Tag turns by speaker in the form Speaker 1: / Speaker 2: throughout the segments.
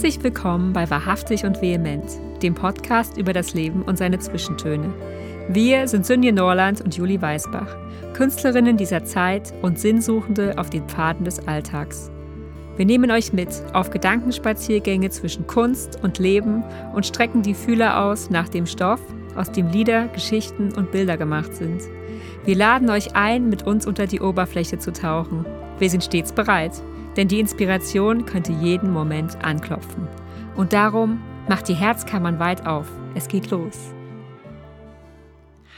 Speaker 1: Herzlich willkommen bei Wahrhaftig und Vehement, dem Podcast über das Leben und seine Zwischentöne. Wir sind Sünje Norland und Julie Weisbach, Künstlerinnen dieser Zeit und Sinnsuchende auf den Pfaden des Alltags. Wir nehmen euch mit auf Gedankenspaziergänge zwischen Kunst und Leben und strecken die Fühler aus nach dem Stoff, aus dem Lieder, Geschichten und Bilder gemacht sind. Wir laden euch ein, mit uns unter die Oberfläche zu tauchen. Wir sind stets bereit, denn die Inspiration könnte jeden Moment anklopfen. Und darum macht die Herzkammern weit auf. Es geht los.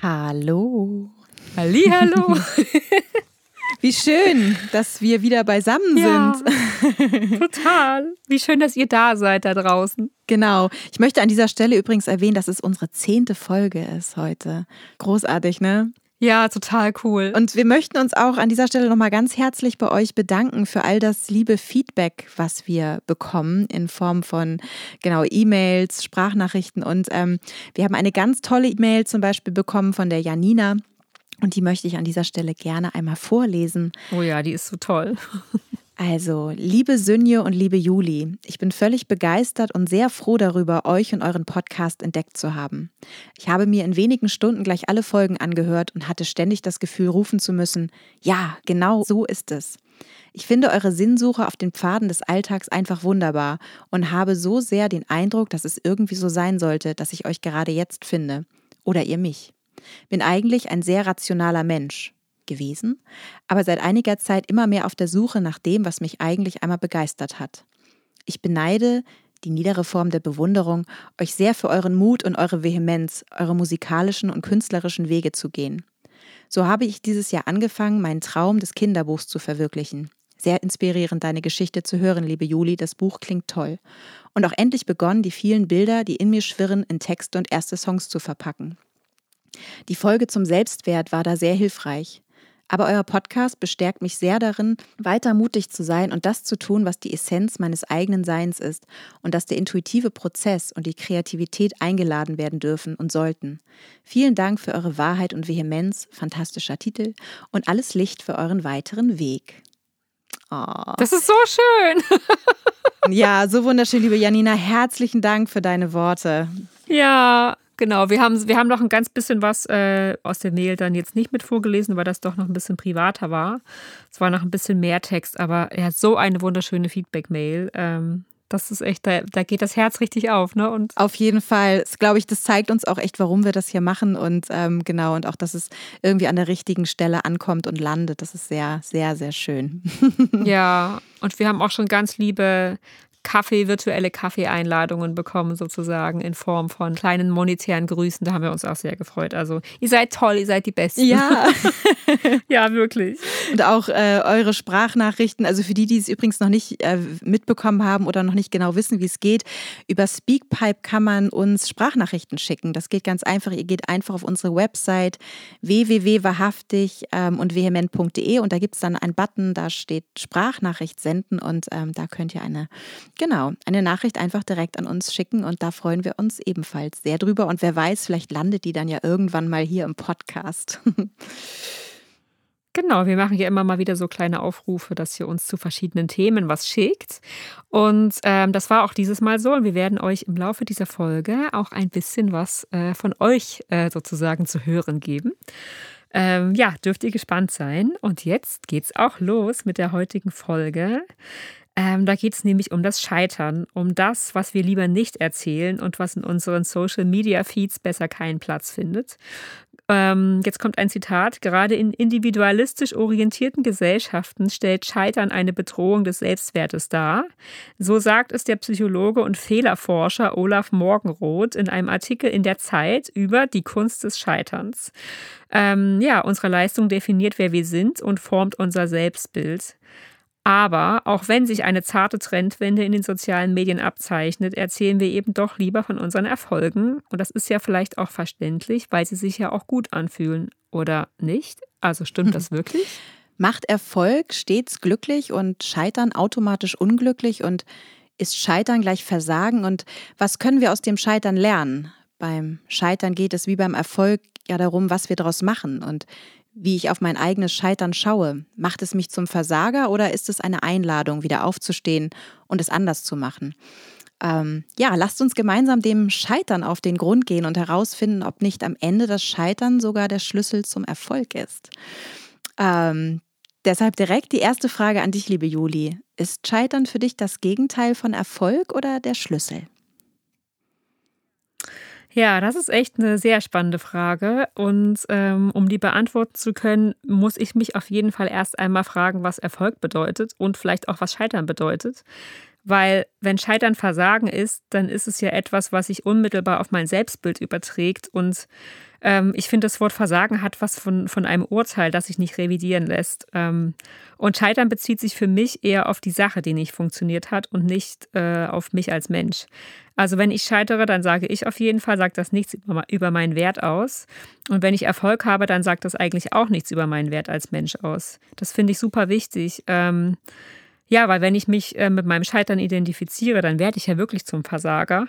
Speaker 2: Hallo.
Speaker 1: Hallihallo.
Speaker 2: Wie schön, dass wir wieder beisammen
Speaker 1: Ja.
Speaker 2: sind.
Speaker 1: Total. Wie schön, dass ihr da seid da draußen.
Speaker 2: Genau. Ich möchte an dieser Stelle übrigens erwähnen, dass es unsere zehnte Folge ist heute. Großartig, ne?
Speaker 1: Ja, total cool.
Speaker 2: Und wir möchten uns auch an dieser Stelle nochmal ganz herzlich bei euch bedanken für all das liebe Feedback, was wir bekommen in Form von genau E-Mails, Sprachnachrichten. Und ähm, wir haben eine ganz tolle E-Mail zum Beispiel bekommen von der Janina. Und die möchte ich an dieser Stelle gerne einmal vorlesen.
Speaker 1: oh ja, die ist so toll.
Speaker 2: Also, liebe Sünje und liebe Juli, ich bin völlig begeistert und sehr froh darüber, euch und euren Podcast entdeckt zu haben. Ich habe mir in wenigen Stunden gleich alle Folgen angehört und hatte ständig das Gefühl, rufen zu müssen, ja, genau so ist es. Ich finde eure Sinnsuche auf den Pfaden des Alltags einfach wunderbar und habe so sehr den Eindruck, dass es irgendwie so sein sollte, dass ich euch gerade jetzt finde. Oder ihr mich. Bin eigentlich ein sehr rationaler Mensch gewesen, aber seit einiger Zeit immer mehr auf der Suche nach dem, was mich eigentlich einmal begeistert hat. Ich beneide, die niedere Form der Bewunderung, euch sehr für euren Mut und eure Vehemenz, eure musikalischen und künstlerischen Wege zu gehen. So habe ich dieses Jahr angefangen, meinen Traum des Kinderbuchs zu verwirklichen. Sehr inspirierend, deine Geschichte zu hören, liebe Juli. Das Buch klingt toll. Und auch endlich begonnen, die vielen Bilder, die in mir schwirren, in Texte und erste Songs zu verpacken. Die Folge zum Selbstwert war da sehr hilfreich. Aber euer Podcast bestärkt mich sehr darin, weiter mutig zu sein und das zu tun, was die Essenz meines eigenen Seins ist und dass der intuitive Prozess und die Kreativität eingeladen werden dürfen und sollten. Vielen Dank für eure Wahrheit und Vehemenz, fantastischer Titel und alles Licht für euren weiteren Weg. Oh.
Speaker 1: Das ist so schön.
Speaker 2: Ja, so wunderschön, liebe Janina. Herzlichen Dank für deine Worte.
Speaker 1: Ja, genau. Wir haben, wir haben noch ein ganz bisschen was äh, aus der Mail dann jetzt nicht mit vorgelesen, weil das doch noch ein bisschen privater war. Es war noch ein bisschen mehr Text, aber er hat so eine wunderschöne Feedback-Mail. Ähm, das ist echt, da, da geht das Herz richtig auf, ne? Und
Speaker 2: Auf jeden Fall, glaube ich, das zeigt uns auch echt, warum wir das hier machen und ähm, genau, und auch, dass es irgendwie an der richtigen Stelle ankommt und landet. Das ist sehr, sehr, sehr schön.
Speaker 1: ja, und wir haben auch schon ganz liebe Kaffee, virtuelle Kaffee-Einladungen bekommen, sozusagen in Form von kleinen monetären Grüßen. Da haben wir uns auch sehr gefreut. Also, ihr seid toll, ihr seid die Besten.
Speaker 2: Ja,
Speaker 1: ja, wirklich.
Speaker 2: und auch äh, eure Sprachnachrichten, also für die, die es übrigens noch nicht äh, mitbekommen haben oder noch nicht genau wissen, wie es geht, über Speakpipe kann man uns Sprachnachrichten schicken. Das geht ganz einfach. Ihr geht einfach auf unsere Website www.wahrhaftig ähm, und vehement.de und da gibt es dann einen Button, da steht Sprachnachricht senden und ähm, da könnt ihr eine, genau, eine Nachricht einfach direkt an uns schicken und da freuen wir uns ebenfalls sehr drüber und wer weiß, vielleicht landet die dann ja irgendwann mal hier im Podcast.
Speaker 1: Genau, wir machen ja immer mal wieder so kleine Aufrufe, dass ihr uns zu verschiedenen Themen was schickt. Und ähm, das war auch dieses Mal so. Und wir werden euch im Laufe dieser Folge auch ein bisschen was äh, von euch äh, sozusagen zu hören geben. Ähm, ja, dürft ihr gespannt sein. Und jetzt geht's auch los mit der heutigen Folge. Ähm, da geht es nämlich um das Scheitern, um das, was wir lieber nicht erzählen und was in unseren Social-Media-Feeds besser keinen Platz findet. Ähm, jetzt kommt ein Zitat. Gerade in individualistisch orientierten Gesellschaften stellt Scheitern eine Bedrohung des Selbstwertes dar. So sagt es der Psychologe und Fehlerforscher Olaf Morgenroth in einem Artikel in der Zeit über die Kunst des Scheiterns. Ähm, ja, unsere Leistung definiert, wer wir sind und formt unser Selbstbild. Aber auch wenn sich eine zarte Trendwende in den sozialen Medien abzeichnet, erzählen wir eben doch lieber von unseren Erfolgen. Und das ist ja vielleicht auch verständlich, weil sie sich ja auch gut anfühlen, oder nicht? Also stimmt das wirklich?
Speaker 2: Macht Erfolg stets glücklich und Scheitern automatisch unglücklich und ist Scheitern gleich Versagen und was können wir aus dem Scheitern lernen? Beim Scheitern geht es wie beim Erfolg ja darum, was wir daraus machen und wie ich auf mein eigenes Scheitern schaue. Macht es mich zum Versager oder ist es eine Einladung, wieder aufzustehen und es anders zu machen? Ähm, ja, lasst uns gemeinsam dem Scheitern auf den Grund gehen und herausfinden, ob nicht am Ende das Scheitern sogar der Schlüssel zum Erfolg ist. Ähm, deshalb direkt die erste Frage an dich, liebe Juli. Ist Scheitern für dich das Gegenteil von Erfolg oder der Schlüssel?
Speaker 1: Ja, das ist echt eine sehr spannende Frage. Und ähm, um die beantworten zu können, muss ich mich auf jeden Fall erst einmal fragen, was Erfolg bedeutet und vielleicht auch, was Scheitern bedeutet. Weil wenn Scheitern Versagen ist, dann ist es ja etwas, was sich unmittelbar auf mein Selbstbild überträgt. Und ähm, ich finde, das Wort Versagen hat was von, von einem Urteil, das sich nicht revidieren lässt. Ähm, und Scheitern bezieht sich für mich eher auf die Sache, die nicht funktioniert hat und nicht äh, auf mich als Mensch. Also wenn ich scheitere, dann sage ich auf jeden Fall, sagt das nichts über meinen Wert aus. Und wenn ich Erfolg habe, dann sagt das eigentlich auch nichts über meinen Wert als Mensch aus. Das finde ich super wichtig. Ähm, ja, weil wenn ich mich äh, mit meinem Scheitern identifiziere, dann werde ich ja wirklich zum Versager.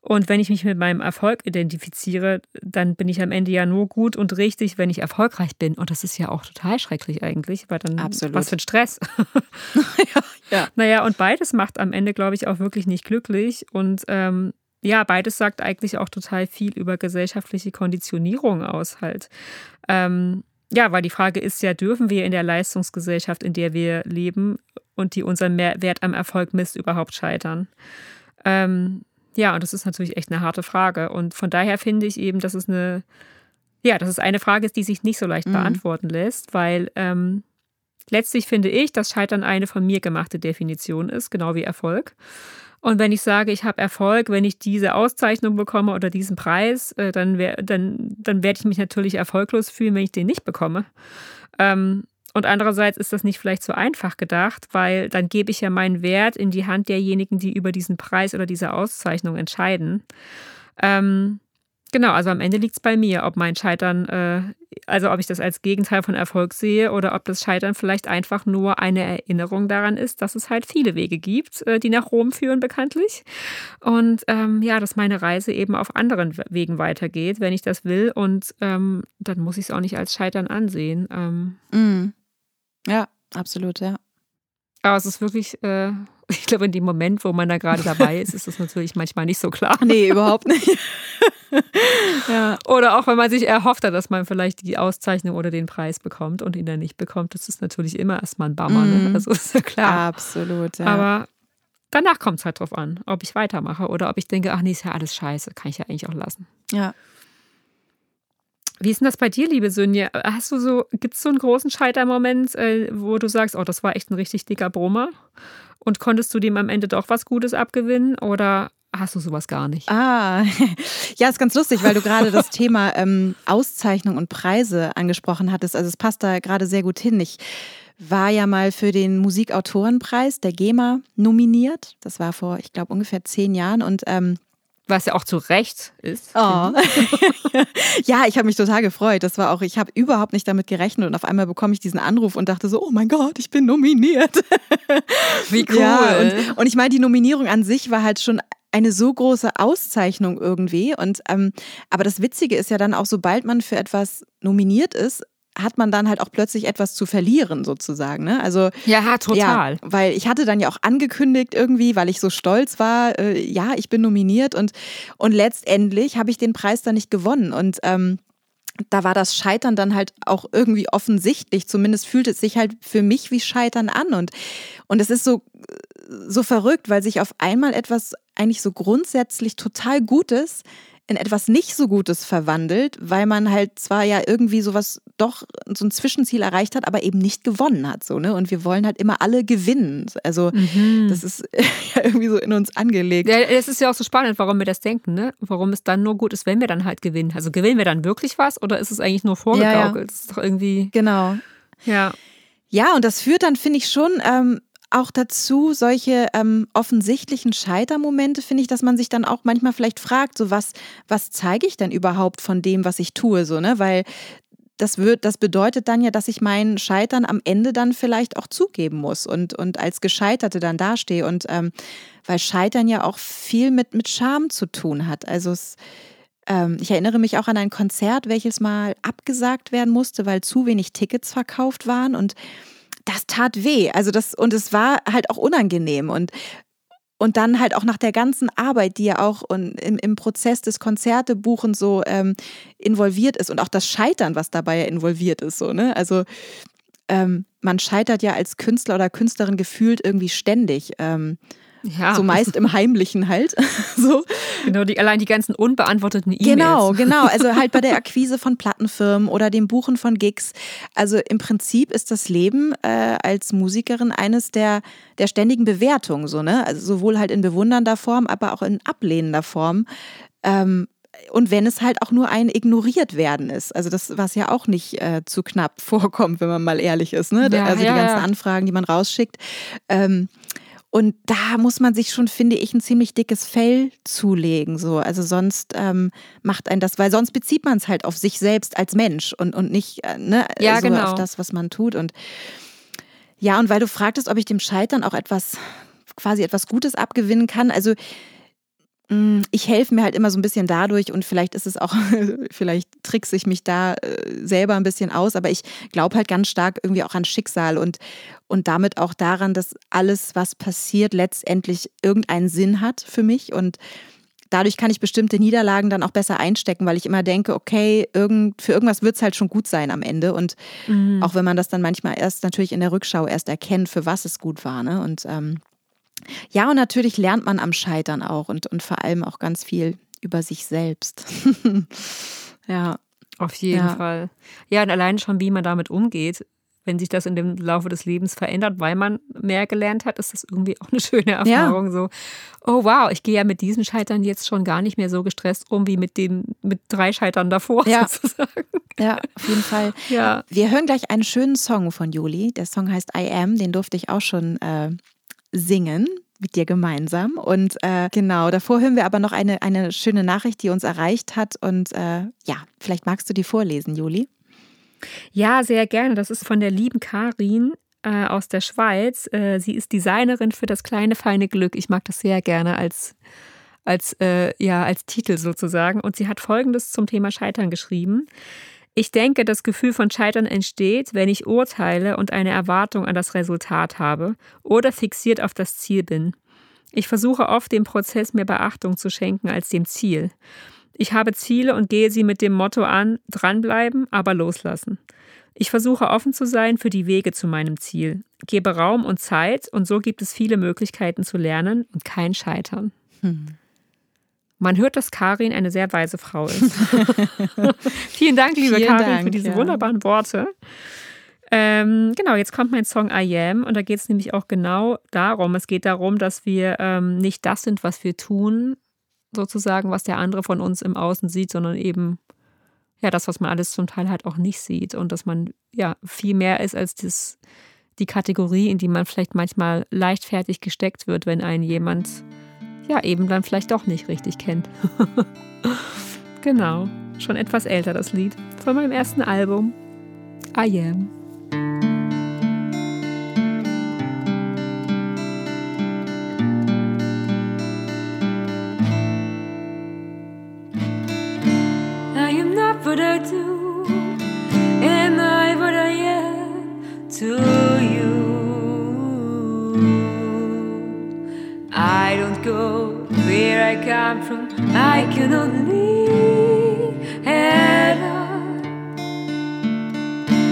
Speaker 1: Und wenn ich mich mit meinem Erfolg identifiziere, dann bin ich am Ende ja nur gut und richtig, wenn ich erfolgreich bin. Und das ist ja auch total schrecklich eigentlich, weil dann
Speaker 2: Absolut.
Speaker 1: was für ein Stress.
Speaker 2: ja, ja.
Speaker 1: Naja, und beides macht am Ende, glaube ich, auch wirklich nicht glücklich. Und ähm, ja, beides sagt eigentlich auch total viel über gesellschaftliche Konditionierung aus halt. Ähm, ja, weil die Frage ist ja, dürfen wir in der Leistungsgesellschaft, in der wir leben und die unseren Wert am Erfolg misst, überhaupt scheitern? Ähm, ja, und das ist natürlich echt eine harte Frage. Und von daher finde ich eben, dass es eine, ja, dass es eine Frage ist, die sich nicht so leicht mhm. beantworten lässt, weil ähm, letztlich finde ich, dass Scheitern eine von mir gemachte Definition ist, genau wie Erfolg. Und wenn ich sage, ich habe Erfolg, wenn ich diese Auszeichnung bekomme oder diesen Preis, äh, dann, dann, dann werde ich mich natürlich erfolglos fühlen, wenn ich den nicht bekomme. Ähm, und andererseits ist das nicht vielleicht so einfach gedacht, weil dann gebe ich ja meinen Wert in die Hand derjenigen, die über diesen Preis oder diese Auszeichnung entscheiden. Ähm, Genau, also am Ende liegt es bei mir, ob mein Scheitern, äh, also ob ich das als Gegenteil von Erfolg sehe oder ob das Scheitern vielleicht einfach nur eine Erinnerung daran ist, dass es halt viele Wege gibt, äh, die nach Rom führen, bekanntlich. Und ähm, ja, dass meine Reise eben auf anderen Wegen weitergeht, wenn ich das will. Und ähm, dann muss ich es auch nicht als Scheitern ansehen. Ähm,
Speaker 2: mm. Ja, absolut, ja.
Speaker 1: Aber es ist wirklich, äh, ich glaube, in dem Moment, wo man da gerade dabei ist, ist das natürlich manchmal nicht so klar.
Speaker 2: Nee, überhaupt nicht.
Speaker 1: ja. Oder auch wenn man sich erhofft hat, dass man vielleicht die Auszeichnung oder den Preis bekommt und ihn dann nicht bekommt, das ist natürlich immer erstmal ein Bummer. Ne? Mhm. Ne? Also ist ja klar.
Speaker 2: Absolut, ja.
Speaker 1: Aber danach kommt es halt drauf an, ob ich weitermache oder ob ich denke, ach nee, ist ja alles scheiße, kann ich ja eigentlich auch lassen.
Speaker 2: Ja.
Speaker 1: Wie ist denn das bei dir, liebe Sünje? Hast du so, gibt es so einen großen Scheitermoment, äh, wo du sagst, oh, das war echt ein richtig dicker Brummer? Und konntest du dem am Ende doch was Gutes abgewinnen? Oder hast du sowas gar nicht?
Speaker 2: Ah, ja, ist ganz lustig, weil du gerade das Thema ähm, Auszeichnung und Preise angesprochen hattest. Also es passt da gerade sehr gut hin. Ich war ja mal für den Musikautorenpreis der GEMA nominiert. Das war vor, ich glaube, ungefähr zehn Jahren. Und ähm,
Speaker 1: was ja auch zu Recht ist.
Speaker 2: Oh. ja, ich habe mich total gefreut. Das war auch, ich habe überhaupt nicht damit gerechnet und auf einmal bekomme ich diesen Anruf und dachte so, oh mein Gott, ich bin nominiert.
Speaker 1: Wie cool.
Speaker 2: Ja, und, und ich meine, die Nominierung an sich war halt schon eine so große Auszeichnung irgendwie. Und ähm, aber das Witzige ist ja dann auch, sobald man für etwas nominiert ist, hat man dann halt auch plötzlich etwas zu verlieren, sozusagen. Ne? Also,
Speaker 1: ja, total. Ja,
Speaker 2: weil ich hatte dann ja auch angekündigt irgendwie, weil ich so stolz war, äh, ja, ich bin nominiert und, und letztendlich habe ich den Preis dann nicht gewonnen. Und ähm, da war das Scheitern dann halt auch irgendwie offensichtlich. Zumindest fühlt es sich halt für mich wie Scheitern an. Und, und es ist so, so verrückt, weil sich auf einmal etwas eigentlich so grundsätzlich total Gutes in etwas nicht so Gutes verwandelt, weil man halt zwar ja irgendwie sowas doch so ein Zwischenziel erreicht hat, aber eben nicht gewonnen hat. So, ne? Und wir wollen halt immer alle gewinnen. Also mhm. das ist ja irgendwie so in uns angelegt.
Speaker 1: Ja, es ist ja auch so spannend, warum wir das denken, ne? Warum es dann nur gut ist, wenn wir dann halt gewinnen. Also gewinnen wir dann wirklich was oder ist es eigentlich nur vorgegaukelt? Ja, ja. Das ist doch irgendwie.
Speaker 2: Genau.
Speaker 1: Ja.
Speaker 2: Ja, und das führt dann, finde ich, schon ähm, auch dazu, solche ähm, offensichtlichen Scheitermomente, finde ich, dass man sich dann auch manchmal vielleicht fragt, so was, was zeige ich denn überhaupt von dem, was ich tue, so, ne? Weil das wird, das bedeutet dann ja, dass ich mein Scheitern am Ende dann vielleicht auch zugeben muss und, und als Gescheiterte dann dastehe. Und ähm, weil Scheitern ja auch viel mit, mit Scham zu tun hat. Also es, ähm, ich erinnere mich auch an ein Konzert, welches mal abgesagt werden musste, weil zu wenig Tickets verkauft waren. Und das tat weh. Also das, und es war halt auch unangenehm. Und und dann halt auch nach der ganzen Arbeit, die ja auch im, im Prozess des Konzertebuchens so ähm, involviert ist und auch das Scheitern, was dabei ja involviert ist, so, ne? Also ähm, man scheitert ja als Künstler oder Künstlerin gefühlt irgendwie ständig. Ähm, ja. So meist im Heimlichen halt. so.
Speaker 1: Genau, die, allein die ganzen unbeantworteten E-Mails.
Speaker 2: Genau, genau. Also halt bei der Akquise von Plattenfirmen oder dem Buchen von Gigs. Also im Prinzip ist das Leben äh, als Musikerin eines der, der ständigen Bewertungen, so, ne? Also sowohl halt in bewundernder Form, aber auch in ablehnender Form. Ähm, und wenn es halt auch nur ein ignoriert werden ist. Also das, was ja auch nicht äh, zu knapp vorkommt, wenn man mal ehrlich ist. Ne? Ja, also ja, die ganzen ja. Anfragen, die man rausschickt. Ähm, und da muss man sich schon, finde ich, ein ziemlich dickes Fell zulegen. So. Also sonst ähm, macht ein das, weil sonst bezieht man es halt auf sich selbst als Mensch und, und nicht äh, ne, ja, so genau. auf das, was man tut. Und ja, und weil du fragtest, ob ich dem Scheitern auch etwas, quasi etwas Gutes abgewinnen kann. Also ich helfe mir halt immer so ein bisschen dadurch und vielleicht ist es auch, vielleicht trickse ich mich da äh, selber ein bisschen aus, aber ich glaube halt ganz stark irgendwie auch an Schicksal und, und damit auch daran, dass alles, was passiert, letztendlich irgendeinen Sinn hat für mich und dadurch kann ich bestimmte Niederlagen dann auch besser einstecken, weil ich immer denke, okay, irgend, für irgendwas wird es halt schon gut sein am Ende. Und mhm. auch wenn man das dann manchmal erst natürlich in der Rückschau erst erkennt, für was es gut war. Ne? Und ähm, ja, und natürlich lernt man am Scheitern auch und, und vor allem auch ganz viel über sich selbst.
Speaker 1: ja. Auf jeden ja. Fall. Ja, und allein schon, wie man damit umgeht, wenn sich das in dem Laufe des Lebens verändert, weil man mehr gelernt hat, ist das irgendwie auch eine schöne Erfahrung. Ja. So, oh wow, ich gehe ja mit diesem Scheitern jetzt schon gar nicht mehr so gestresst um wie mit dem mit drei Scheitern davor
Speaker 2: ja. sozusagen. Ja, auf jeden Fall. Ja. Wir hören gleich einen schönen Song von Juli. Der Song heißt I Am, den durfte ich auch schon äh, singen mit dir gemeinsam. Und äh, genau, davor hören wir aber noch eine, eine schöne Nachricht, die uns erreicht hat. Und äh, ja, vielleicht magst du die vorlesen, Juli.
Speaker 1: Ja, sehr gerne. Das ist von der lieben Karin äh, aus der Schweiz. Äh, sie ist Designerin für das kleine feine Glück. Ich mag das sehr gerne als als äh, ja als Titel sozusagen. Und sie hat Folgendes zum Thema Scheitern geschrieben. Ich denke, das Gefühl von Scheitern entsteht, wenn ich urteile und eine Erwartung an das Resultat habe oder fixiert auf das Ziel bin. Ich versuche oft dem Prozess mehr Beachtung zu schenken als dem Ziel. Ich habe Ziele und gehe sie mit dem Motto an, dranbleiben, aber loslassen. Ich versuche offen zu sein für die Wege zu meinem Ziel, gebe Raum und Zeit und so gibt es viele Möglichkeiten zu lernen und kein Scheitern. Hm. Man hört, dass Karin eine sehr weise Frau ist. Vielen Dank, liebe Vielen Karin, Dank, für diese ja. wunderbaren Worte. Ähm, genau, jetzt kommt mein Song I Am und da geht es nämlich auch genau darum. Es geht darum, dass wir ähm, nicht das sind, was wir tun, sozusagen, was der andere von uns im Außen sieht, sondern eben ja das, was man alles zum Teil halt auch nicht sieht und dass man ja viel mehr ist als das, die Kategorie, in die man vielleicht manchmal leichtfertig gesteckt wird, wenn einen jemand ja eben dann vielleicht doch nicht richtig kennt. genau, schon etwas älter das Lied von meinem ersten Album I Am. What I do. Am I what I am to you? I don't go where I come from. I can only head on.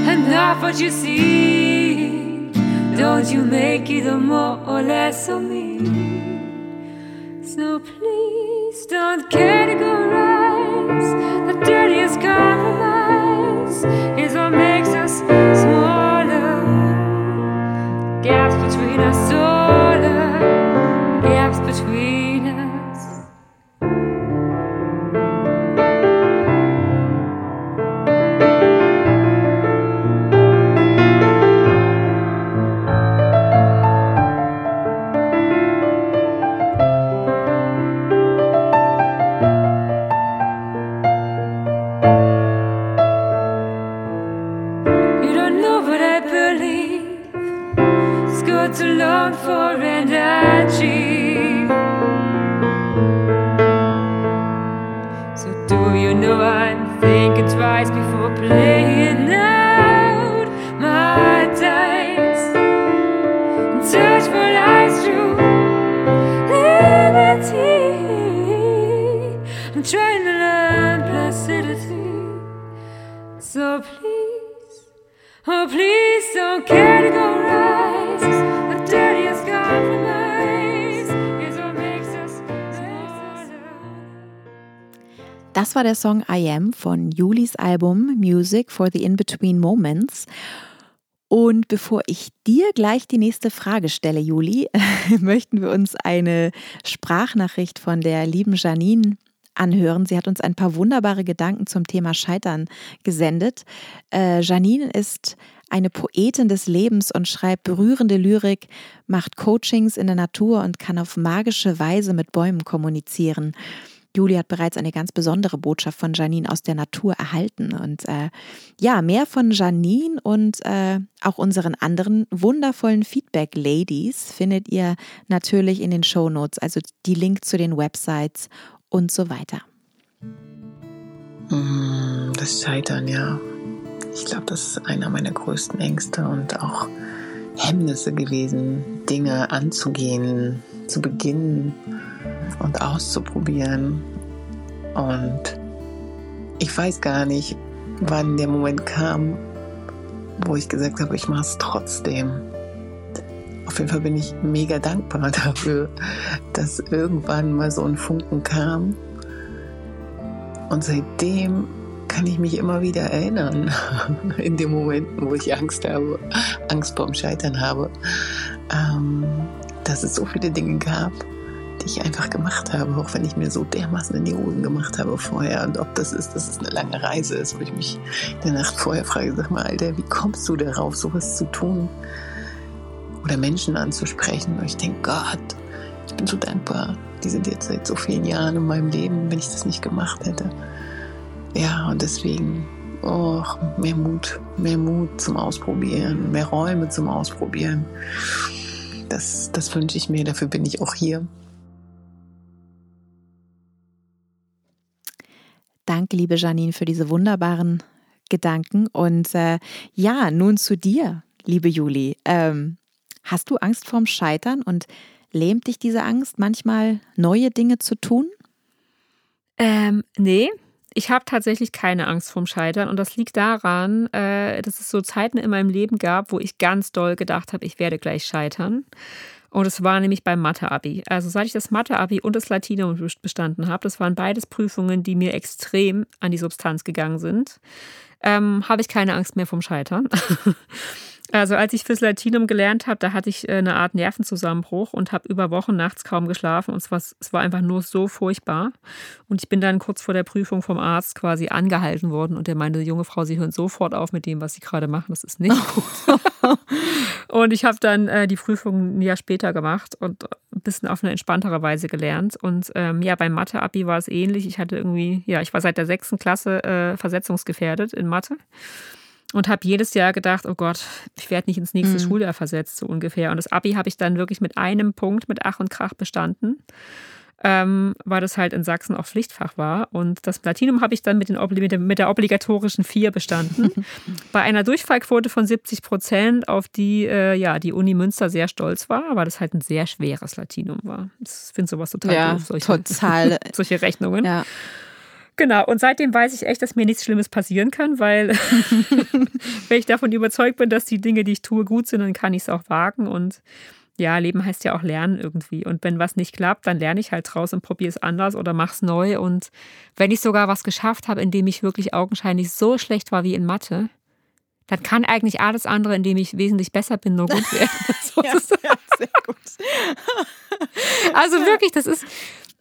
Speaker 1: And not what you see. Don't you make it a more or less of me. So please don't categorize the dirtiest compromise
Speaker 2: Hey. War der Song I Am von Julis Album Music for the In-Between Moments. Und bevor ich dir gleich die nächste Frage stelle, Juli, möchten wir uns eine Sprachnachricht von der lieben Janine anhören. Sie hat uns ein paar wunderbare Gedanken zum Thema Scheitern gesendet. Äh, Janine ist eine Poetin des Lebens und schreibt berührende Lyrik, macht Coachings in der Natur und kann auf magische Weise mit Bäumen kommunizieren. Juli hat bereits eine ganz besondere Botschaft von Janine aus der Natur erhalten. Und äh, ja, mehr von Janine und äh, auch unseren anderen wundervollen Feedback-Ladies findet ihr natürlich in den Show Notes, also die Link zu den Websites und so weiter.
Speaker 3: Mm, das Scheitern, ja. Ich glaube, das ist einer meiner größten Ängste und auch Hemmnisse gewesen, Dinge anzugehen, zu beginnen und auszuprobieren. Und ich weiß gar nicht, wann der Moment kam, wo ich gesagt habe, ich mache es trotzdem. Auf jeden Fall bin ich mega dankbar dafür, dass irgendwann mal so ein Funken kam. Und seitdem kann ich mich immer wieder erinnern, in den Momenten, wo ich Angst habe, Angst vorm Scheitern habe, ähm, dass es so viele Dinge gab, ich einfach gemacht habe, auch wenn ich mir so dermaßen in die Hosen gemacht habe vorher. Und ob das ist, dass es eine lange Reise ist, wo ich mich in der Nacht vorher frage, sag mal, Alter, wie kommst du darauf, sowas zu tun? Oder Menschen anzusprechen. Und ich denke, Gott, ich bin so dankbar. Die sind jetzt seit so vielen Jahren in meinem Leben, wenn ich das nicht gemacht hätte. Ja, und deswegen oh, mehr Mut, mehr Mut zum Ausprobieren, mehr Räume zum Ausprobieren. Das, das wünsche ich mir, dafür bin ich auch hier.
Speaker 2: Danke, liebe Janine, für diese wunderbaren Gedanken. Und äh, ja, nun zu dir, liebe Juli. Ähm, hast du Angst vorm Scheitern und lähmt dich diese Angst, manchmal neue Dinge zu tun?
Speaker 1: Ähm, nee, ich habe tatsächlich keine Angst vorm Scheitern und das liegt daran, äh, dass es so Zeiten in meinem Leben gab, wo ich ganz doll gedacht habe, ich werde gleich scheitern. Und es war nämlich beim Mathe-Abi. Also seit ich das Mathe-Abi und das Latinum bestanden habe, das waren beides Prüfungen, die mir extrem an die Substanz gegangen sind, ähm, habe ich keine Angst mehr vom Scheitern. Also als ich fürs Latinum gelernt habe, da hatte ich äh, eine Art Nervenzusammenbruch und habe über Wochen nachts kaum geschlafen und es war, es war einfach nur so furchtbar. Und ich bin dann kurz vor der Prüfung vom Arzt quasi angehalten worden und der meinte, junge Frau, Sie hören sofort auf mit dem, was Sie gerade machen, das ist nicht gut. und ich habe dann äh, die Prüfung ein Jahr später gemacht und ein bisschen auf eine entspanntere Weise gelernt. Und ähm, ja, beim Mathe-Abi war es ähnlich. Ich hatte irgendwie, ja, ich war seit der sechsten Klasse äh, versetzungsgefährdet in Mathe und habe jedes Jahr gedacht, oh Gott, ich werde nicht ins nächste mhm. Schuljahr versetzt, so ungefähr. Und das Abi habe ich dann wirklich mit einem Punkt mit Ach und Krach bestanden, ähm, weil das halt in Sachsen auch Pflichtfach war. Und das Latinum habe ich dann mit, den, mit der obligatorischen Vier bestanden. Bei einer Durchfallquote von 70 Prozent, auf die äh, ja, die Uni Münster sehr stolz war, weil das halt ein sehr schweres Latinum war. Ich finde sowas total
Speaker 2: ja,
Speaker 1: doof, solche,
Speaker 2: total.
Speaker 1: solche Rechnungen. Ja. Genau, und seitdem weiß ich echt, dass mir nichts Schlimmes passieren kann, weil wenn ich davon überzeugt bin, dass die Dinge, die ich tue, gut sind, dann kann ich es auch wagen. Und ja, Leben heißt ja auch lernen irgendwie. Und wenn was nicht klappt, dann lerne ich halt draus und probiere es anders oder mache es neu. Und wenn ich sogar was geschafft habe, in dem ich wirklich augenscheinlich so schlecht war wie in Mathe, dann kann eigentlich alles andere, in dem ich wesentlich besser bin, nur gut werden. ja, ja, sehr gut. also wirklich, das ist,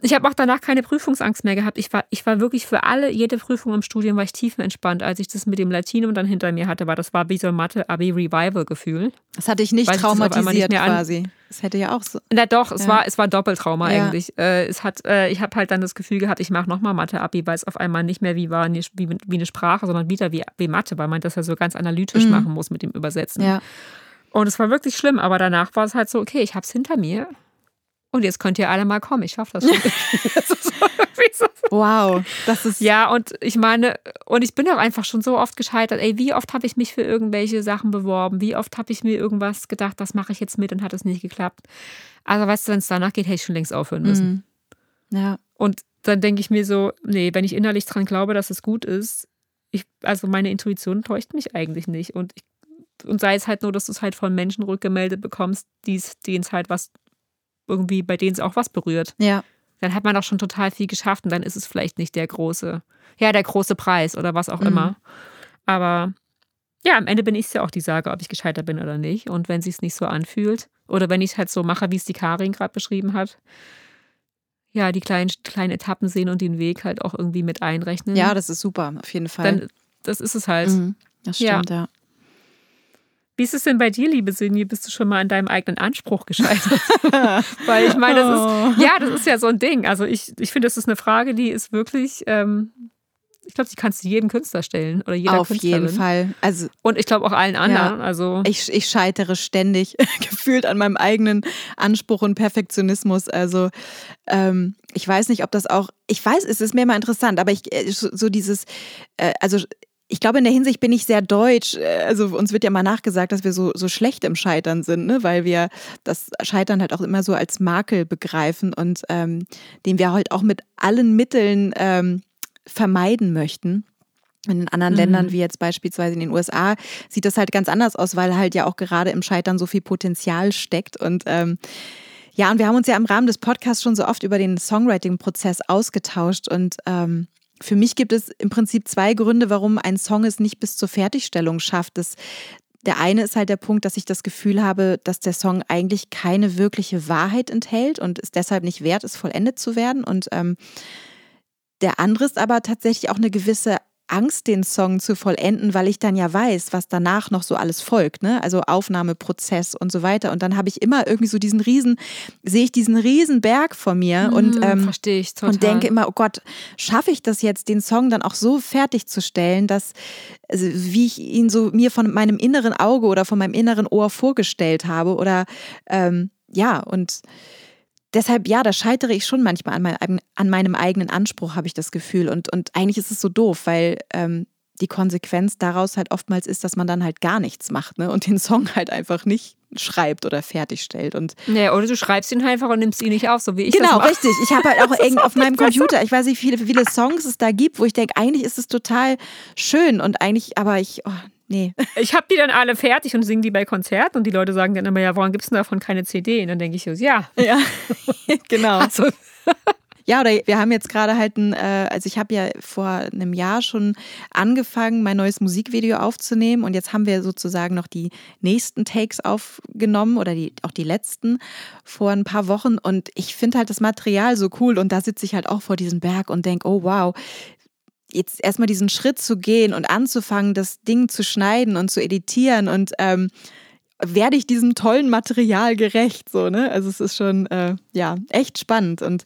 Speaker 1: ich habe auch danach keine Prüfungsangst mehr gehabt. Ich war, ich war wirklich für alle, jede Prüfung im Studium war ich tiefenentspannt. Als ich das mit dem Latinum dann hinter mir hatte, war das war wie so ein Mathe-Abi-Revival-Gefühl.
Speaker 2: Das hatte ich nicht Weil traumatisiert nicht quasi. Das hätte ja auch so.
Speaker 1: Na doch, es, ja. war, es war Doppeltrauma ja. eigentlich. Äh, es hat, äh, ich habe halt dann das Gefühl gehabt, ich mache nochmal Mathe-Abi, weil es auf einmal nicht mehr wie war wie, wie eine Sprache, sondern wieder wie, wie Mathe, weil man das ja so ganz analytisch mhm. machen muss mit dem Übersetzen. Ja. Und es war wirklich schlimm, aber danach war es halt so, okay, ich habe es hinter mir und jetzt könnt ihr alle mal kommen, ich schaffe das schon. das
Speaker 2: wow, das ist.
Speaker 1: Ja, und ich meine, und ich bin auch einfach schon so oft gescheitert. Ey, wie oft habe ich mich für irgendwelche Sachen beworben? Wie oft habe ich mir irgendwas gedacht, das mache ich jetzt mit und hat es nicht geklappt? Also, weißt du, wenn es danach geht, hätte ich schon längst aufhören müssen.
Speaker 2: Mhm. Ja.
Speaker 1: Und dann denke ich mir so, nee, wenn ich innerlich dran glaube, dass es gut ist, ich, also meine Intuition täuscht mich eigentlich nicht. Und, ich, und sei es halt nur, dass du es halt von Menschen rückgemeldet bekommst, denen es halt was irgendwie, bei denen es auch was berührt.
Speaker 2: Ja.
Speaker 1: Dann hat man auch schon total viel geschafft und dann ist es vielleicht nicht der große, ja, der große Preis oder was auch mhm. immer. Aber ja, am Ende bin ich es ja auch, die sage, ob ich gescheitert bin oder nicht. Und wenn es nicht so anfühlt oder wenn ich es halt so mache, wie es die Karin gerade beschrieben hat, ja, die kleinen, kleinen Etappen sehen und den Weg halt auch irgendwie mit einrechnen.
Speaker 2: Ja, das ist super, auf jeden Fall.
Speaker 1: Dann, das ist es halt.
Speaker 2: Mhm, das stimmt, ja. ja.
Speaker 1: Wie ist es denn bei dir, liebe Sinje? Bist du schon mal an deinem eigenen Anspruch gescheitert? Weil ich meine, das ist, oh. ja, das ist ja so ein Ding. Also ich, ich finde, das ist eine Frage, die ist wirklich, ähm, ich glaube, die kannst du jedem Künstler stellen oder jeder
Speaker 2: Auf jeden Fall. Also,
Speaker 1: und ich glaube auch allen anderen. Ja, also
Speaker 2: ich, ich scheitere ständig gefühlt an meinem eigenen Anspruch und Perfektionismus. Also ähm, ich weiß nicht, ob das auch, ich weiß, es ist mir mal interessant, aber ich äh, so dieses, äh, also ich glaube, in der Hinsicht bin ich sehr deutsch. Also uns wird ja mal nachgesagt, dass wir so, so schlecht im Scheitern sind, ne? weil wir das Scheitern halt auch immer so als Makel begreifen und ähm, den wir halt auch mit allen Mitteln ähm, vermeiden möchten. In anderen mhm. Ländern, wie jetzt beispielsweise in den USA, sieht das halt ganz anders aus, weil halt ja auch gerade im Scheitern so viel Potenzial steckt. Und ähm, ja, und wir haben uns ja im Rahmen des Podcasts schon so oft über den Songwriting-Prozess ausgetauscht und ähm, für mich gibt es im Prinzip zwei Gründe, warum ein Song es nicht bis zur Fertigstellung schafft. Das, der eine ist halt der Punkt, dass ich das Gefühl habe, dass der Song eigentlich keine wirkliche Wahrheit enthält und es deshalb nicht wert ist, vollendet zu werden. Und ähm, der andere ist aber tatsächlich auch eine gewisse Angst, den Song zu vollenden, weil ich dann ja weiß, was danach noch so alles folgt, ne? Also Aufnahmeprozess und so weiter. Und dann habe ich immer irgendwie so diesen riesen, sehe ich diesen riesen Berg vor mir
Speaker 1: mm,
Speaker 2: und ähm,
Speaker 1: verstehe ich total.
Speaker 2: und denke immer, oh Gott, schaffe ich das jetzt, den Song dann auch so fertigzustellen, dass also wie ich ihn so mir von meinem inneren Auge oder von meinem inneren Ohr vorgestellt habe oder ähm, ja und deshalb, ja, da scheitere ich schon manchmal an, mein, an meinem eigenen Anspruch, habe ich das Gefühl. Und, und eigentlich ist es so doof, weil ähm, die Konsequenz daraus halt oftmals ist, dass man dann halt gar nichts macht ne? und den Song halt einfach nicht schreibt oder fertigstellt. Und
Speaker 1: ja, oder du schreibst ihn einfach und nimmst ihn nicht auf, so wie ich
Speaker 2: genau,
Speaker 1: das
Speaker 2: richtig. Ich habe halt auch eng auf meinem Computer, ich weiß nicht, wie viele, wie viele Songs es da gibt, wo ich denke, eigentlich ist es total schön und eigentlich, aber ich, oh, nee.
Speaker 1: Ich habe die dann alle fertig und singe die bei Konzerten und die Leute sagen dann immer, ja, warum gibt es denn davon keine CD? Und dann denke ich so, ja.
Speaker 2: Ja, genau. Also. Ja, oder wir haben jetzt gerade halt ein, äh, also ich habe ja vor einem Jahr schon angefangen, mein neues Musikvideo aufzunehmen und jetzt haben wir sozusagen noch die nächsten Takes aufgenommen oder die, auch die letzten vor ein paar Wochen und ich finde halt das Material so cool und da sitze ich halt auch vor diesem Berg und denke, oh wow, jetzt erstmal diesen Schritt zu gehen und anzufangen, das Ding zu schneiden und zu editieren und ähm, werde ich diesem tollen Material gerecht, so, ne? Also es ist schon, äh, ja, echt spannend und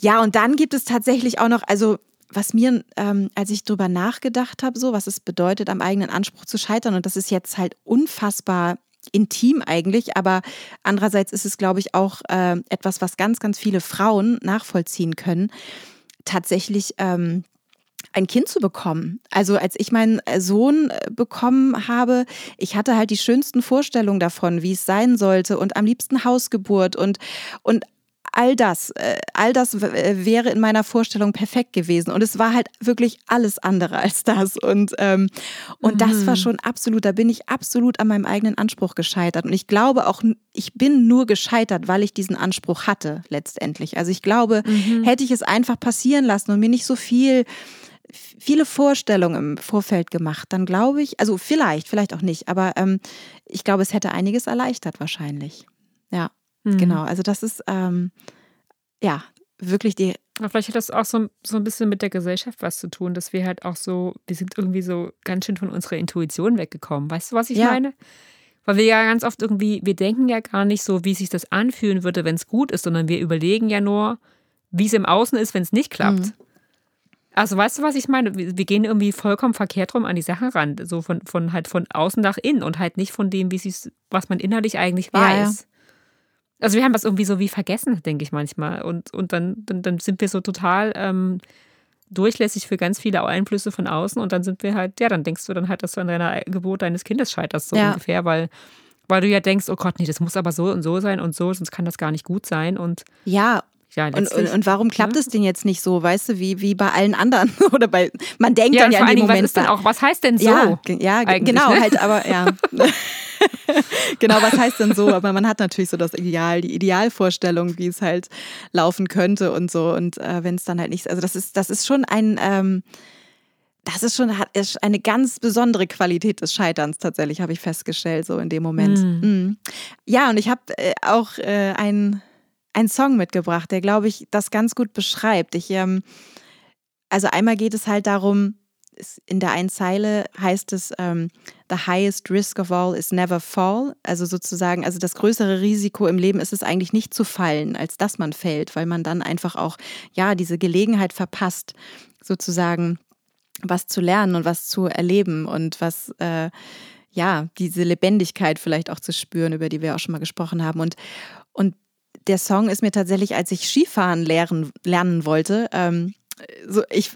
Speaker 2: ja, und dann gibt es tatsächlich auch noch, also was mir, ähm, als ich drüber nachgedacht habe, so, was es bedeutet, am eigenen Anspruch zu scheitern, und das ist jetzt halt unfassbar intim eigentlich, aber andererseits ist es, glaube ich, auch äh, etwas, was ganz, ganz viele Frauen nachvollziehen können. Tatsächlich ähm, ein Kind zu bekommen. Also als ich meinen äh, Sohn äh, bekommen habe, ich hatte halt die schönsten Vorstellungen davon, wie es sein sollte und am liebsten Hausgeburt und, und all das, äh, all das wäre in meiner Vorstellung perfekt gewesen. Und es war halt wirklich alles andere als das. Und, ähm, und mhm. das war mhm. schon absolut, da bin ich absolut an meinem eigenen Anspruch gescheitert. Und ich glaube auch, ich bin nur gescheitert, weil ich diesen Anspruch hatte, letztendlich. Also ich glaube, mhm. hätte ich es einfach passieren lassen und mir nicht so viel viele Vorstellungen im Vorfeld gemacht, dann glaube ich, also vielleicht, vielleicht auch nicht, aber ähm, ich glaube, es hätte einiges erleichtert wahrscheinlich. Ja, mhm. genau. Also das ist ähm, ja wirklich die.
Speaker 1: Aber vielleicht hat das auch so, so ein bisschen mit der Gesellschaft was zu tun, dass wir halt auch so, wir sind irgendwie so ganz schön von unserer Intuition weggekommen. Weißt du, was ich ja. meine? Weil wir ja ganz oft irgendwie, wir denken ja gar nicht so, wie sich das anfühlen würde, wenn es gut ist, sondern wir überlegen ja nur, wie es im Außen ist, wenn es nicht klappt. Mhm. Also weißt du, was ich meine? Wir gehen irgendwie vollkommen verkehrt rum an die Sache ran. So von, von halt von außen nach innen und halt nicht von dem, wie sie was man innerlich eigentlich weiß. Ja, ja. Also wir haben das irgendwie so wie vergessen, denke ich manchmal. Und, und dann, dann, dann sind wir so total ähm, durchlässig für ganz viele Einflüsse von außen und dann sind wir halt, ja, dann denkst du dann halt, dass du an deiner Geburt deines Kindes scheiterst, so ja. ungefähr, weil, weil du ja denkst, oh Gott, nee, das muss aber so und so sein und so, sonst kann das gar nicht gut sein. Und
Speaker 2: ja,
Speaker 1: ja,
Speaker 2: und, und, und, warum klappt ne? es denn jetzt nicht so, weißt du, wie, wie bei allen anderen? Oder bei, man denkt
Speaker 1: ja,
Speaker 2: dann ja in dem Moment.
Speaker 1: Was, ist denn auch, was heißt denn so?
Speaker 2: Ja, ja genau, ne? halt, aber ja. genau, was heißt denn so? Aber man hat natürlich so das Ideal, die Idealvorstellung, wie es halt laufen könnte und so. Und äh, wenn es dann halt nicht, also das ist, das ist schon ein, ähm, das ist schon ist eine ganz besondere Qualität des Scheiterns tatsächlich, habe ich festgestellt, so in dem Moment. Mm. Mm. Ja, und ich habe äh, auch äh, einen Song mitgebracht, der, glaube ich, das ganz gut beschreibt. Ich, ähm, also einmal geht es halt darum, in der einen Zeile heißt es, ähm, the highest risk of all is never fall. Also sozusagen, also das größere Risiko im Leben ist es eigentlich nicht zu fallen, als dass man fällt, weil man dann einfach auch, ja, diese Gelegenheit verpasst, sozusagen was zu lernen und was zu erleben und was, äh, ja, diese Lebendigkeit vielleicht auch zu spüren, über die wir auch schon mal gesprochen haben. Und, und der Song ist mir tatsächlich, als ich Skifahren lernen, lernen wollte, ähm, so ich,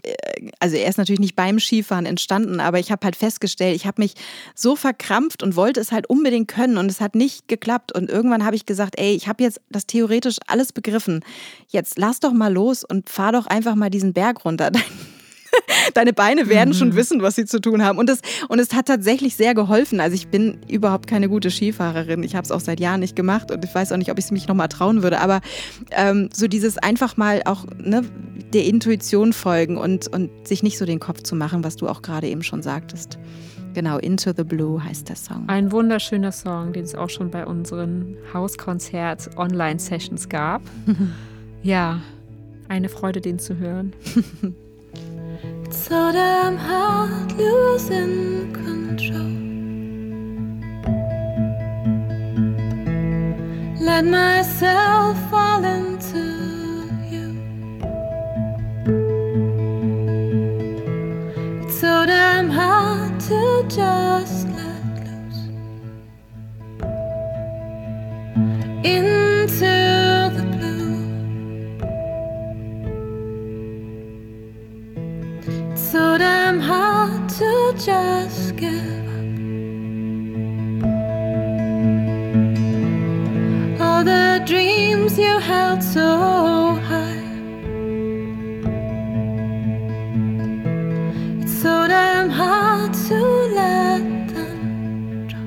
Speaker 2: also er ist natürlich nicht beim Skifahren entstanden, aber ich habe halt festgestellt, ich habe mich so verkrampft und wollte es halt unbedingt können und es hat nicht geklappt. Und irgendwann habe ich gesagt, ey, ich habe jetzt das theoretisch alles begriffen. Jetzt lass doch mal los und fahr doch einfach mal diesen Berg runter. deine Beine werden mhm. schon wissen, was sie zu tun haben. Und es, und es hat tatsächlich sehr geholfen. Also ich bin überhaupt keine gute Skifahrerin. Ich habe es auch seit Jahren nicht gemacht und ich weiß auch nicht, ob ich es mich nochmal trauen würde. Aber ähm, so dieses einfach mal auch ne, der Intuition folgen und, und sich nicht so den Kopf zu machen, was du auch gerade eben schon sagtest. Genau, Into the Blue heißt der Song.
Speaker 1: Ein wunderschöner Song, den es auch schon bei unseren Hauskonzert-Online-Sessions gab. ja, eine Freude, den zu hören.
Speaker 4: so damn hard losing control. Let myself fall into you. It's so damn hard to just just give up. All the dreams you held so high. It's so damn hard to let them drop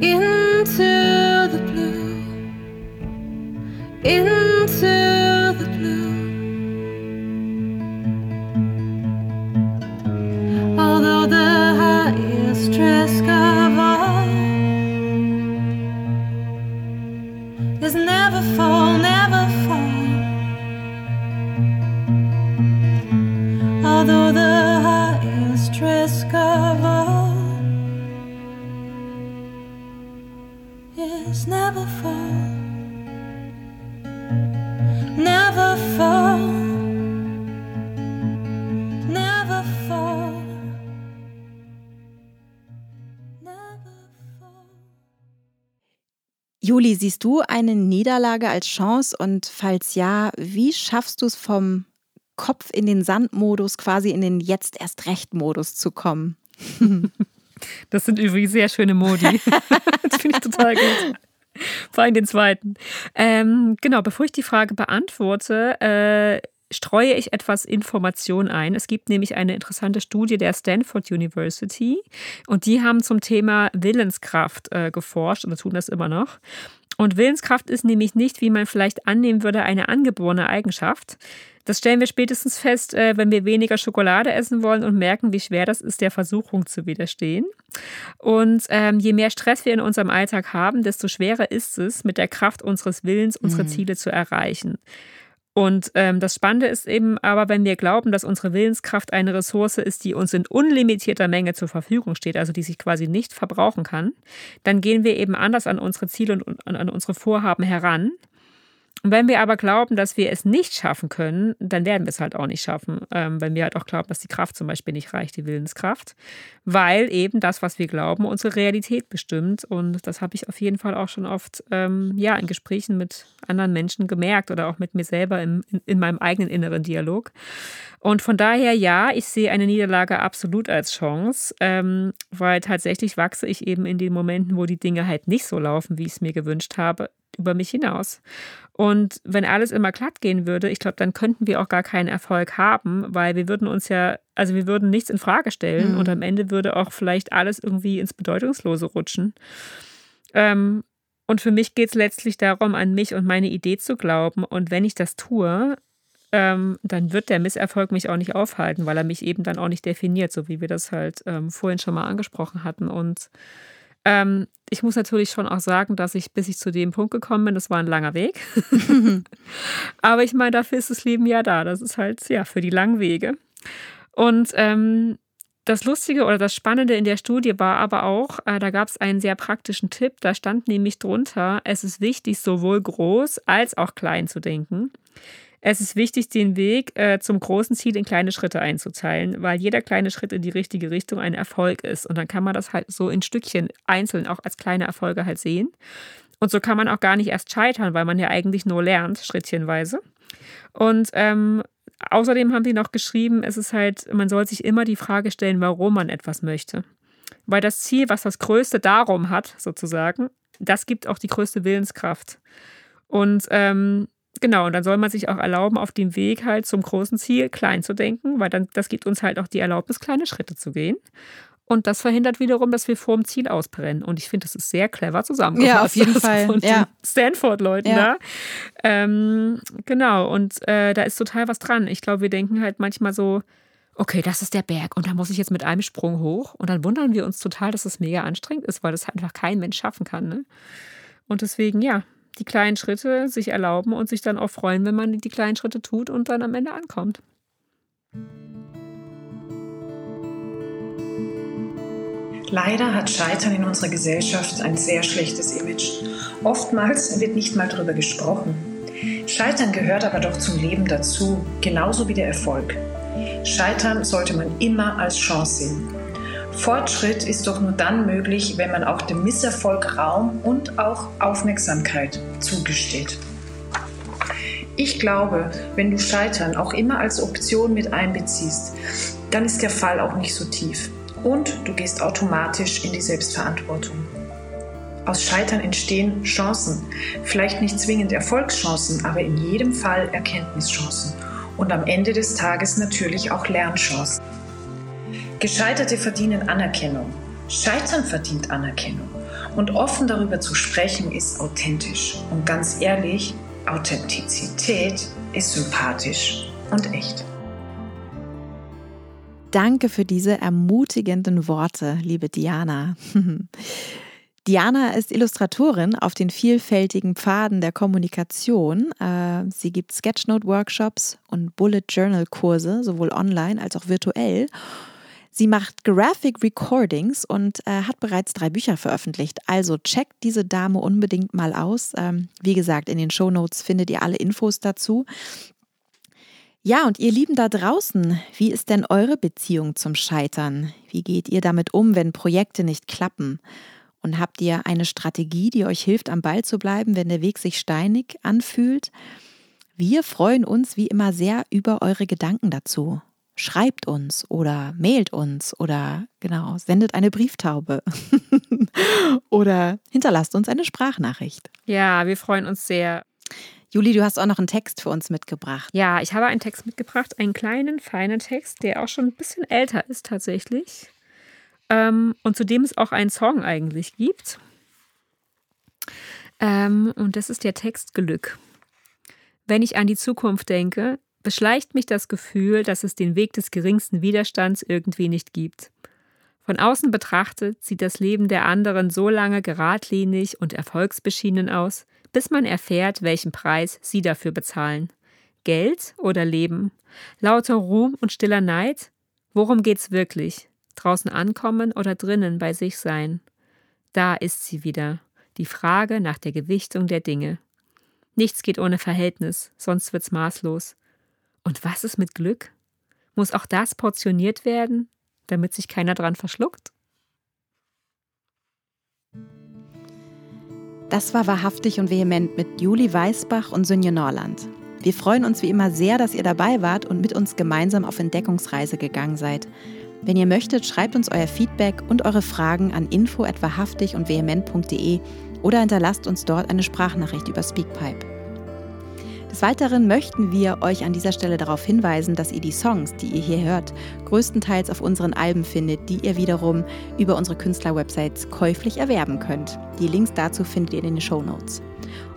Speaker 4: into the blue. Into
Speaker 2: siehst du eine Niederlage als Chance und falls ja, wie schaffst du es vom Kopf in den Sandmodus, quasi in den Jetzt erst recht Modus zu kommen?
Speaker 1: Das sind übrigens sehr schöne Modi. das finde ich total gut. Vor allem den zweiten. Ähm, genau, bevor ich die Frage beantworte, äh, streue ich etwas Information ein. Es gibt nämlich eine interessante Studie der Stanford University und die haben zum Thema Willenskraft äh, geforscht und tun das immer noch. Und Willenskraft ist nämlich nicht, wie man vielleicht annehmen würde, eine angeborene Eigenschaft. Das stellen wir spätestens fest, äh, wenn wir weniger Schokolade essen wollen und merken, wie schwer das ist, der Versuchung zu widerstehen. Und ähm, je mehr Stress wir in unserem Alltag haben, desto schwerer ist es, mit der Kraft unseres Willens unsere mhm. Ziele zu erreichen. Und ähm, das Spannende ist eben aber, wenn wir glauben, dass unsere Willenskraft eine Ressource ist, die uns in unlimitierter Menge zur Verfügung steht, also die sich quasi nicht verbrauchen kann, dann gehen wir eben anders an unsere Ziele und an, an unsere Vorhaben heran. Und wenn wir aber glauben, dass wir es nicht schaffen können, dann werden wir es halt auch nicht schaffen. Ähm, wenn wir halt auch glauben, dass die Kraft zum Beispiel nicht reicht, die Willenskraft. Weil eben das, was wir glauben, unsere Realität bestimmt. Und das habe ich auf jeden Fall auch schon oft ähm, ja, in Gesprächen mit anderen Menschen gemerkt oder auch mit mir selber im, in, in meinem eigenen inneren Dialog. Und von daher, ja, ich sehe eine Niederlage absolut als Chance, ähm, weil tatsächlich wachse ich eben in den Momenten, wo die Dinge halt nicht so laufen, wie ich es mir gewünscht habe, über mich hinaus. Und wenn alles immer glatt gehen würde, ich glaube, dann könnten wir auch gar keinen Erfolg haben, weil wir würden uns ja, also wir würden nichts in Frage stellen mhm. und am Ende würde auch vielleicht alles irgendwie ins Bedeutungslose rutschen. Ähm, und für mich geht es letztlich darum, an mich und meine Idee zu glauben. Und wenn ich das tue, ähm, dann wird der Misserfolg mich auch nicht aufhalten, weil er mich eben dann auch nicht definiert, so wie wir das halt ähm, vorhin schon mal angesprochen hatten. Und ähm, ich muss natürlich schon auch sagen, dass ich, bis ich zu dem Punkt gekommen bin, das war ein langer Weg. Aber ich meine, dafür ist das Leben ja da. Das ist halt, ja, für die langen Wege. Und ähm, das Lustige oder das Spannende in der Studie war aber auch, äh, da gab es einen sehr praktischen Tipp. Da stand nämlich drunter, es ist wichtig, sowohl groß als auch klein zu denken. Es ist wichtig, den Weg äh, zum großen Ziel in kleine Schritte einzuteilen, weil jeder kleine Schritt in die richtige Richtung ein Erfolg ist. Und dann kann man das halt so in Stückchen einzeln auch als kleine Erfolge halt sehen. Und so kann man auch gar nicht erst scheitern, weil man ja eigentlich nur lernt, schrittchenweise. Und ähm, außerdem haben die noch geschrieben, es ist halt, man soll sich immer die Frage stellen, warum man etwas möchte. Weil das Ziel, was das größte Darum hat, sozusagen, das gibt auch die größte Willenskraft. Und ähm, Genau, und dann soll man sich auch erlauben, auf dem Weg halt zum großen Ziel klein zu denken, weil dann das gibt uns halt auch die Erlaubnis, kleine Schritte zu gehen. Und das verhindert wiederum, dass wir vor dem Ziel ausbrennen. Und ich finde, das ist sehr clever zusammengefasst.
Speaker 2: Ja, auf jeden Fall.
Speaker 1: Von
Speaker 2: ja.
Speaker 1: Stanford-Leuten ja. da. Ähm, genau, und äh, da ist total was dran. Ich glaube, wir denken halt manchmal so, okay, das ist der Berg und da muss ich jetzt mit einem Sprung hoch. Und dann wundern wir uns total, dass es mega anstrengend ist, weil das einfach kein Mensch schaffen kann. Ne? Und deswegen, ja, die kleinen Schritte sich erlauben und sich dann auch freuen, wenn man die kleinen Schritte tut und dann am Ende ankommt.
Speaker 5: Leider hat Scheitern in unserer Gesellschaft ein sehr schlechtes Image. Oftmals wird nicht mal darüber gesprochen. Scheitern gehört aber doch zum Leben dazu, genauso wie der Erfolg. Scheitern sollte man immer als Chance sehen. Fortschritt ist doch nur dann möglich, wenn man auch dem Misserfolg Raum und auch Aufmerksamkeit zugesteht. Ich glaube, wenn du Scheitern auch immer als Option mit einbeziehst, dann ist der Fall auch nicht so tief und du gehst automatisch in die Selbstverantwortung. Aus Scheitern entstehen Chancen, vielleicht nicht zwingend Erfolgschancen, aber in jedem Fall Erkenntnischancen und am Ende des Tages natürlich auch Lernchancen. Gescheiterte verdienen Anerkennung. Scheitern verdient Anerkennung. Und offen darüber zu sprechen ist authentisch. Und ganz ehrlich, Authentizität ist sympathisch und echt.
Speaker 2: Danke für diese ermutigenden Worte, liebe Diana. Diana ist Illustratorin auf den vielfältigen Pfaden der Kommunikation. Äh, sie gibt Sketchnote-Workshops und Bullet Journal-Kurse, sowohl online als auch virtuell. Sie macht Graphic Recordings und äh, hat bereits drei Bücher veröffentlicht. Also checkt diese Dame unbedingt mal aus. Ähm, wie gesagt, in den Show Notes findet ihr alle Infos dazu. Ja, und ihr Lieben da draußen, wie ist denn eure Beziehung zum Scheitern? Wie geht ihr damit um, wenn Projekte nicht klappen? Und habt ihr eine Strategie, die euch hilft, am Ball zu bleiben, wenn der Weg sich steinig anfühlt? Wir freuen uns wie immer sehr über eure Gedanken dazu schreibt uns oder mailt uns oder genau, sendet eine Brieftaube oder hinterlasst uns eine Sprachnachricht.
Speaker 1: Ja, wir freuen uns sehr.
Speaker 2: Juli, du hast auch noch einen Text für uns mitgebracht.
Speaker 1: Ja, ich habe einen Text mitgebracht, einen kleinen, feinen Text, der auch schon ein bisschen älter ist tatsächlich. Ähm, und zu dem es auch einen Song eigentlich gibt. Ähm, und das ist der Text Glück. Wenn ich an die Zukunft denke, beschleicht mich das Gefühl, dass es den Weg des geringsten Widerstands irgendwie nicht gibt. Von außen betrachtet sieht das Leben der anderen so lange geradlinig und erfolgsbeschienen aus, bis man erfährt, welchen Preis sie dafür bezahlen. Geld oder Leben? Lauter Ruhm und stiller Neid? Worum geht's wirklich? Draußen ankommen oder drinnen bei sich sein? Da ist sie wieder, die Frage nach der Gewichtung der Dinge. Nichts geht ohne Verhältnis, sonst wird's maßlos. Und was ist mit Glück? Muss auch das portioniert werden, damit sich keiner dran verschluckt?
Speaker 2: Das war wahrhaftig und vehement mit Juli Weißbach und Sünje Norland. Wir freuen uns wie immer sehr, dass ihr dabei wart und mit uns gemeinsam auf Entdeckungsreise gegangen seid. Wenn ihr möchtet, schreibt uns euer Feedback und eure Fragen an info@wahrhaftig und vehement.de oder hinterlasst uns dort eine Sprachnachricht über Speakpipe. Des Weiteren möchten wir euch an dieser Stelle darauf hinweisen, dass ihr die Songs, die ihr hier hört, größtenteils auf unseren Alben findet, die ihr wiederum über unsere Künstlerwebsites käuflich erwerben könnt. Die Links dazu findet ihr in den Show Notes.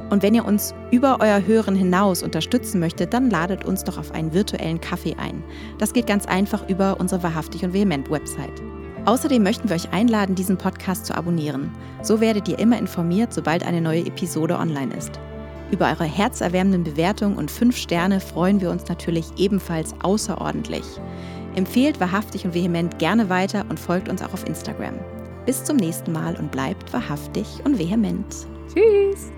Speaker 2: Und wenn ihr uns über euer Hören hinaus unterstützen möchtet, dann ladet uns doch auf einen virtuellen Kaffee ein. Das geht ganz einfach über unsere Wahrhaftig und Vehement Website. Außerdem möchten wir euch einladen, diesen Podcast zu abonnieren. So werdet ihr immer informiert, sobald eine neue Episode online ist. Über eure herzerwärmenden Bewertungen und 5 Sterne freuen wir uns natürlich ebenfalls außerordentlich. Empfehlt wahrhaftig und vehement gerne weiter und folgt uns auch auf Instagram. Bis zum nächsten Mal und bleibt wahrhaftig und vehement.
Speaker 1: Tschüss!